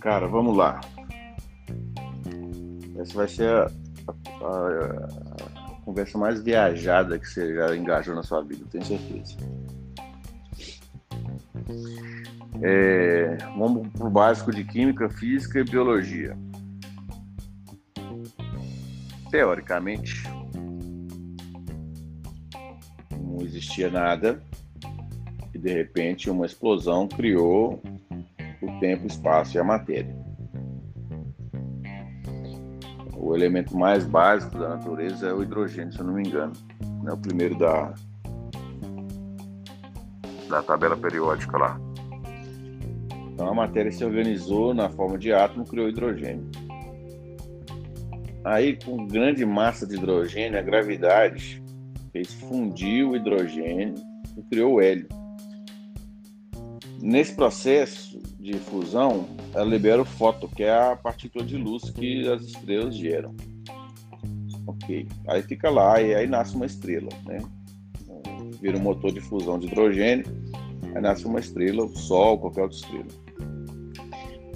Cara, vamos lá. Essa vai ser a, a, a conversa mais viajada que você já engajou na sua vida, tenho certeza. É, vamos para o básico de Química, Física e Biologia. Teoricamente, existia nada e de repente uma explosão criou o tempo, o espaço e a matéria. O elemento mais básico da natureza é o hidrogênio, se eu não me engano. É o primeiro da, da tabela periódica lá. Então a matéria se organizou na forma de átomo, criou hidrogênio. Aí, com grande massa de hidrogênio, a gravidade fez o hidrogênio e criou o hélio. Nesse processo de fusão, ela libera o fóton, que é a partícula de luz que as estrelas geram. Ok. Aí fica lá e aí nasce uma estrela, né? Vira um motor de fusão de hidrogênio, aí nasce uma estrela, o Sol, qualquer outra estrela.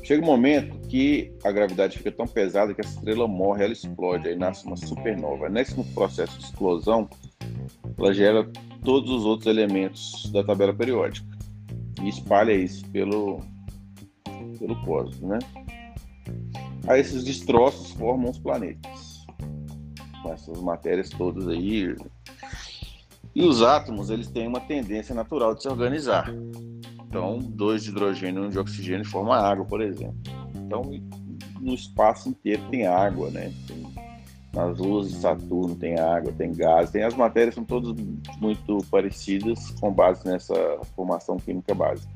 Chega um momento que a gravidade fica tão pesada que a estrela morre, ela explode, aí nasce uma supernova. Nesse processo de explosão, ela gera todos os outros elementos da tabela periódica e espalha isso pelo, pelo cosmos, né? Aí esses destroços formam os planetas, com essas matérias todas aí. E os átomos, eles têm uma tendência natural de se organizar. Então, dois de hidrogênio e um de oxigênio formam água, por exemplo. Então, no espaço inteiro tem água, né? Tem, nas luas de Saturno tem água, tem gás, tem as matérias são todas muito parecidas com base nessa formação química básica.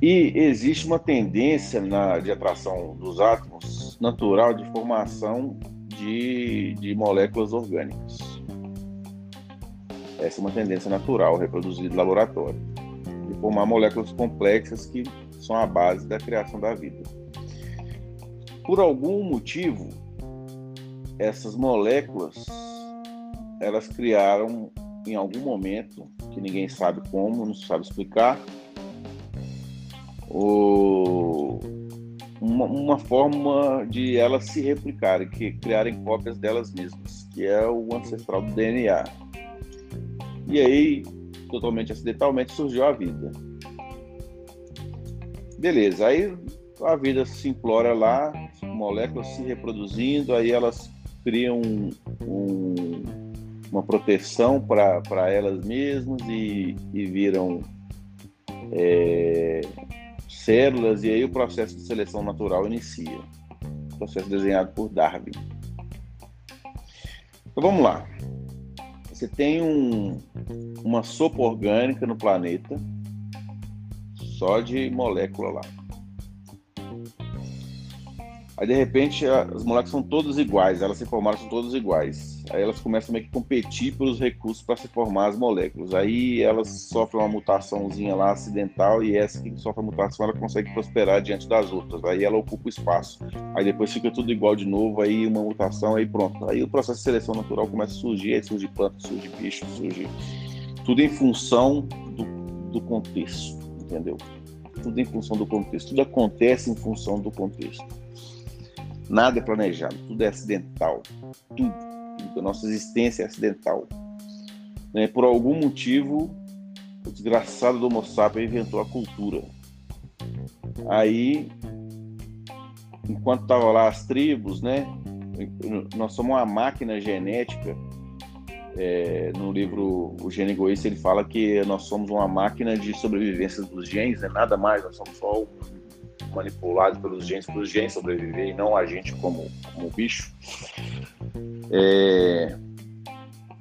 E existe uma tendência na, de atração dos átomos natural de formação de, de moléculas orgânicas. Essa é uma tendência natural reproduzida em laboratório, de formar moléculas complexas que são a base da criação da vida. Por algum motivo, essas moléculas elas criaram em algum momento, que ninguém sabe como, não sabe explicar, o, uma, uma, forma de elas se replicarem, que criarem cópias delas mesmas, que é o ancestral do DNA. E aí, totalmente acidentalmente, surgiu a vida. Beleza, aí a vida se implora lá, moléculas se reproduzindo, aí elas criam um, um, uma proteção para elas mesmas e, e viram é, células, e aí o processo de seleção natural inicia. Processo desenhado por Darwin. Então vamos lá. Você tem um, uma sopa orgânica no planeta, só de molécula lá. Aí de repente as moléculas são todas iguais, elas se formaram são todas iguais. Aí elas começam meio que competir pelos recursos para se formar as moléculas. Aí elas sofrem uma mutaçãozinha lá acidental e essa que sofre a mutação ela consegue prosperar diante das outras. Aí ela ocupa o espaço. Aí depois fica tudo igual de novo, aí uma mutação, aí pronto. Aí o processo de seleção natural começa a surgir, aí surge planta, surge bicho, surge tudo em função do, do contexto, entendeu? Tudo em função do contexto. Tudo acontece em função do contexto. Nada é planejado, tudo é acidental. Tudo, tudo. A nossa existência é acidental. Né? Por algum motivo, o desgraçado do Homo sapiens inventou a cultura. Aí, enquanto estavam lá as tribos, né? Nós somos uma máquina genética. É, no livro O Gene Egoísta, ele fala que nós somos uma máquina de sobrevivência dos genes, né? nada mais, nós somos só manipulado pelos genes para os genes e não a gente como, como bicho. É...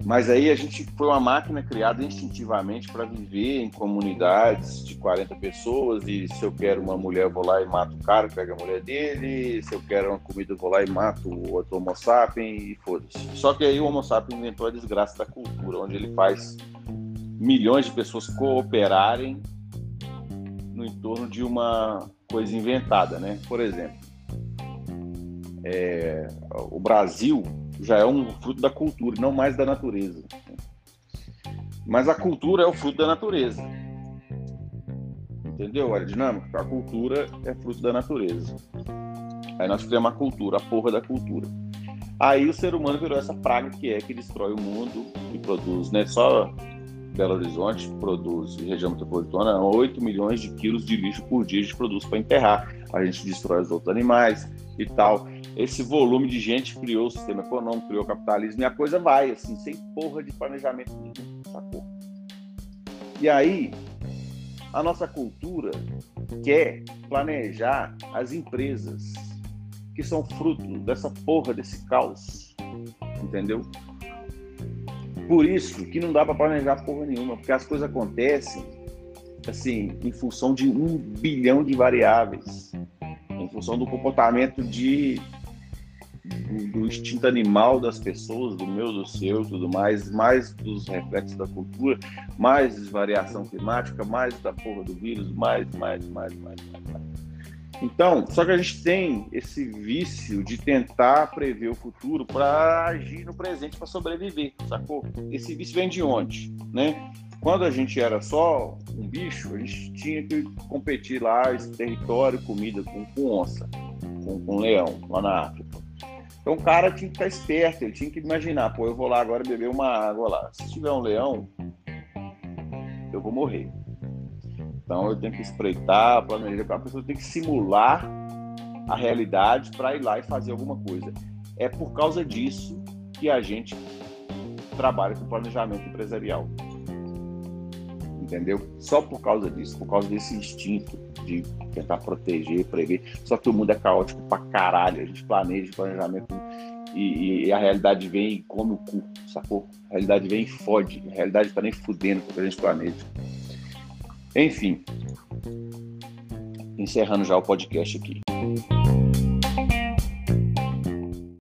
Mas aí a gente foi uma máquina criada instintivamente para viver em comunidades de 40 pessoas e se eu quero uma mulher eu vou lá e mato o cara, pego a mulher dele, se eu quero uma comida eu vou lá e mato o outro homo sapiens e foda-se. Só que aí o homo sapiens inventou a desgraça da cultura, onde ele faz milhões de pessoas cooperarem no entorno de uma coisa inventada, né? Por exemplo, é, o Brasil já é um fruto da cultura, não mais da natureza. Mas a cultura é o fruto da natureza. Entendeu? A dinâmica, a cultura é fruto da natureza. Aí nós criamos a cultura, a porra da cultura. Aí o ser humano virou essa praga que é que destrói o mundo e produz, né? Só Belo Horizonte produz, região metropolitana, 8 milhões de quilos de lixo por dia a gente produz para enterrar. A gente destrói os outros animais e tal. Esse volume de gente criou o sistema econômico, criou o capitalismo e a coisa vai, assim, sem porra de planejamento nenhum, sacou? E aí, a nossa cultura quer planejar as empresas que são fruto dessa porra desse caos, entendeu? Por isso que não dá para planejar porra nenhuma, porque as coisas acontecem assim em função de um bilhão de variáveis, em função do comportamento de do, do, instinto animal das pessoas, do meu, do seu, tudo mais, mais dos reflexos da cultura, mais variação climática, mais da porra do vírus, mais, mais, mais, mais, mais. mais. Então, só que a gente tem esse vício de tentar prever o futuro para agir no presente para sobreviver, sacou? Esse vício vem de onde, né? Quando a gente era só um bicho, a gente tinha que competir lá esse território, comida com, com onça, com, com leão, lá na África. Então o cara tinha que estar esperto, ele tinha que imaginar, pô, eu vou lá agora beber uma água lá. Se tiver um leão, eu vou morrer. Então eu tenho que espreitar, planejar, a pessoa tem que simular a realidade para ir lá e fazer alguma coisa. É por causa disso que a gente trabalha com planejamento empresarial. Entendeu? Só por causa disso, por causa desse instinto de tentar proteger, prever. Só que o mundo é caótico pra caralho. A gente planeja planejamento e, e, a realidade vem e come o cu, sacou? A realidade vem e fode. A realidade tá nem fudendo porque a gente planeja. Enfim, encerrando já o podcast aqui.